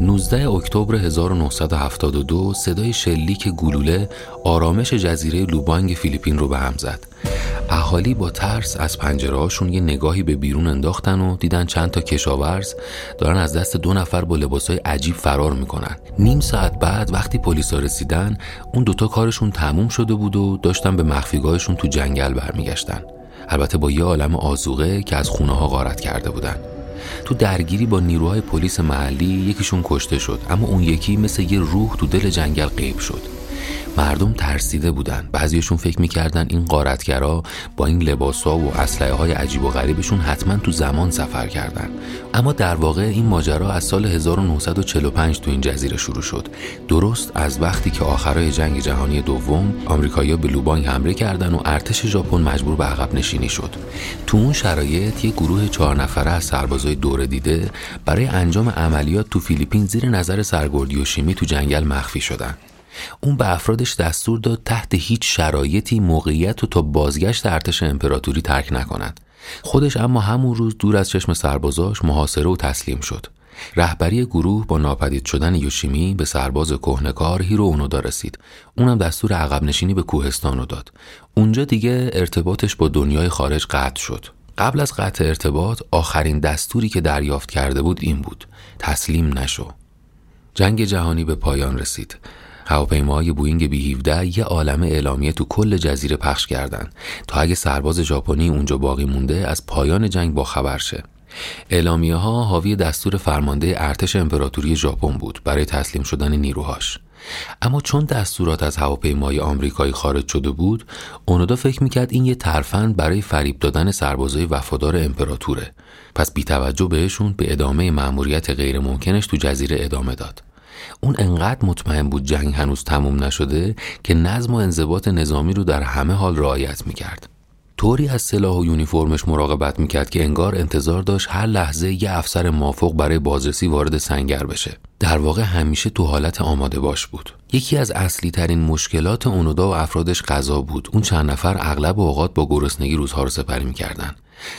19 اکتبر 1972 صدای شلیک گلوله آرامش جزیره لوبانگ فیلیپین رو به هم زد. اهالی با ترس از پنجرهاشون یه نگاهی به بیرون انداختن و دیدن چند تا کشاورز دارن از دست دو نفر با لباسای عجیب فرار می‌کنن. نیم ساعت بعد وقتی پلیسا رسیدن اون دوتا کارشون تموم شده بود و داشتن به مخفیگاهشون تو جنگل برمیگشتن. البته با یه عالم آزوغه که از خونه ها غارت کرده بودن. تو درگیری با نیروهای پلیس محلی یکیشون کشته شد اما اون یکی مثل یه روح تو دل جنگل غیب شد. مردم ترسیده بودن. بعضیشون فکر می‌کردن این قارتگرا با این لباسا و اسلحه های عجیب و غریبشون حتما تو زمان سفر کردن. اما در واقع این ماجرا از سال 1945 تو این جزیره شروع شد. درست از وقتی که آخرای جنگ جهانی دوم آمریکایی‌ها به لوبانگ حمله کردن و ارتش ژاپن مجبور به عقب نشینی شد. تو اون شرایط یک گروه چهار نفره از سربازای دوره دیده برای انجام عملیات تو فیلیپین زیر نظر سرگرد یوشیمی تو جنگل مخفی شدن. اون به افرادش دستور داد تحت هیچ شرایطی موقعیت و تا بازگشت ارتش امپراتوری ترک نکنند. خودش اما همون روز دور از چشم سربازاش محاصره و تسلیم شد. رهبری گروه با ناپدید شدن یوشیمی به سرباز کهنه‌کار هیرو اونودا رسید. اونم دستور عقب نشینی به کوهستان رو داد. اونجا دیگه ارتباطش با دنیای خارج قطع شد. قبل از قطع ارتباط آخرین دستوری که دریافت کرده بود این بود تسلیم نشو جنگ جهانی به پایان رسید هواپیماهای بوینگ بی 17 یه عالم اعلامیه تو کل جزیره پخش کردند تا اگه سرباز ژاپنی اونجا باقی مونده از پایان جنگ با خبر شه. اعلامیه ها حاوی دستور فرمانده ارتش امپراتوری ژاپن بود برای تسلیم شدن نیروهاش. اما چون دستورات از هواپیمای آمریکایی خارج شده بود، اونودا فکر می‌کرد این یه ترفند برای فریب دادن سربازای وفادار امپراتوره. پس بی توجه بهشون به ادامه مأموریت غیرممکنش تو جزیره ادامه داد. اون انقدر مطمئن بود جنگ هنوز تموم نشده که نظم و انضباط نظامی رو در همه حال رعایت می‌کرد. طوری از سلاح و یونیفرمش مراقبت می‌کرد که انگار انتظار داشت هر لحظه یه افسر مافوق برای بازرسی وارد سنگر بشه. در واقع همیشه تو حالت آماده باش بود. یکی از اصلی ترین مشکلات اونودا و افرادش غذا بود. اون چند نفر اغلب اوقات با گرسنگی روزها رو سپری می‌کردن.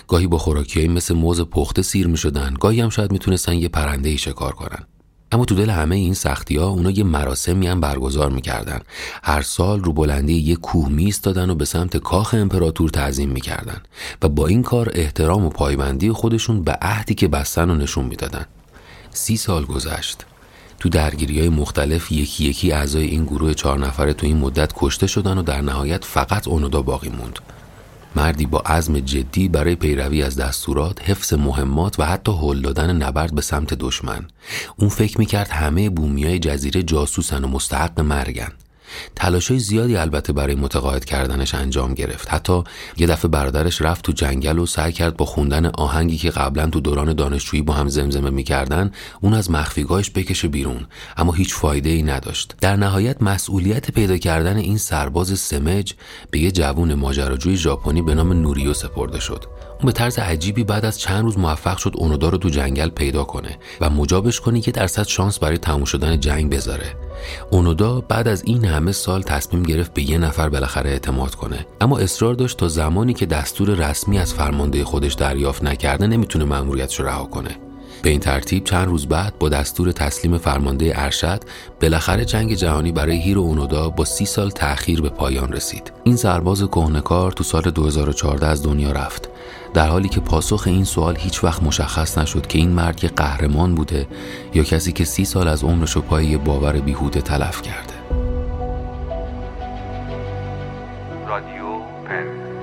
گاهی با خوراکیایی مثل موز پخته سیر می‌شدن، گاهی هم شاید می‌تونستن یه پرنده ای شکار کنن. اما تو دل همه این سختی ها اونا یه مراسمی هم برگزار می‌کردن. هر سال رو بلندی یه کوه میستادن و به سمت کاخ امپراتور تعظیم می‌کردن و با این کار احترام و پایبندی خودشون به عهدی که بستن و نشون می‌دادن. سی سال گذشت. تو درگیری های مختلف یکی یکی اعضای این گروه چهار نفره تو این مدت کشته شدن و در نهایت فقط اونودا باقی موند. مردی با عزم جدی برای پیروی از دستورات، حفظ مهمات و حتی هل دادن نبرد به سمت دشمن. اون فکر می‌کرد همه بومیای جزیره جاسوسن و مستحق مرگن. تلاشای زیادی البته برای متقاعد کردنش انجام گرفت. حتی یه دفعه برادرش رفت تو جنگل و سعی کرد با خوندن آهنگی که قبلا تو دوران دانشجویی با هم زمزمه می‌کردن اون از مخفیگاهش بکشه بیرون. اما هیچ فایده ای نداشت. در نهایت مسئولیت پیدا کردن این سرباز سمج به یه جوون ماجراجوی ژاپنی به نام نوریو سپرده شد. به طرز عجیبی بعد از چند روز موفق شد اونودا رو تو جنگل پیدا کنه و مجابش کنه که درصد شانس برای تموم شدن جنگ بذاره. اونودا بعد از این همه سال تصمیم گرفت به یه نفر بالاخره اعتماد کنه. اما اصرار داشت تا زمانی که دستور رسمی از فرمانده خودش دریافت نکرده نمی‌تونه مأموریتش رو رها کنه. به این ترتیب چند روز بعد با دستور تسلیم فرمانده ارشد بالاخره جنگ جهانی برای هیرو اونودا با سی سال تأخیر به پایان رسید. این سرباز کهنه‌کار تو سال 2014 از دنیا رفت. در حالی که پاسخ این سوال هیچ وقت مشخص نشد که این مرد یه قهرمان بوده یا کسی که سی سال از عمرش رو پای باور بیهوده تلف کرده. رادیو پن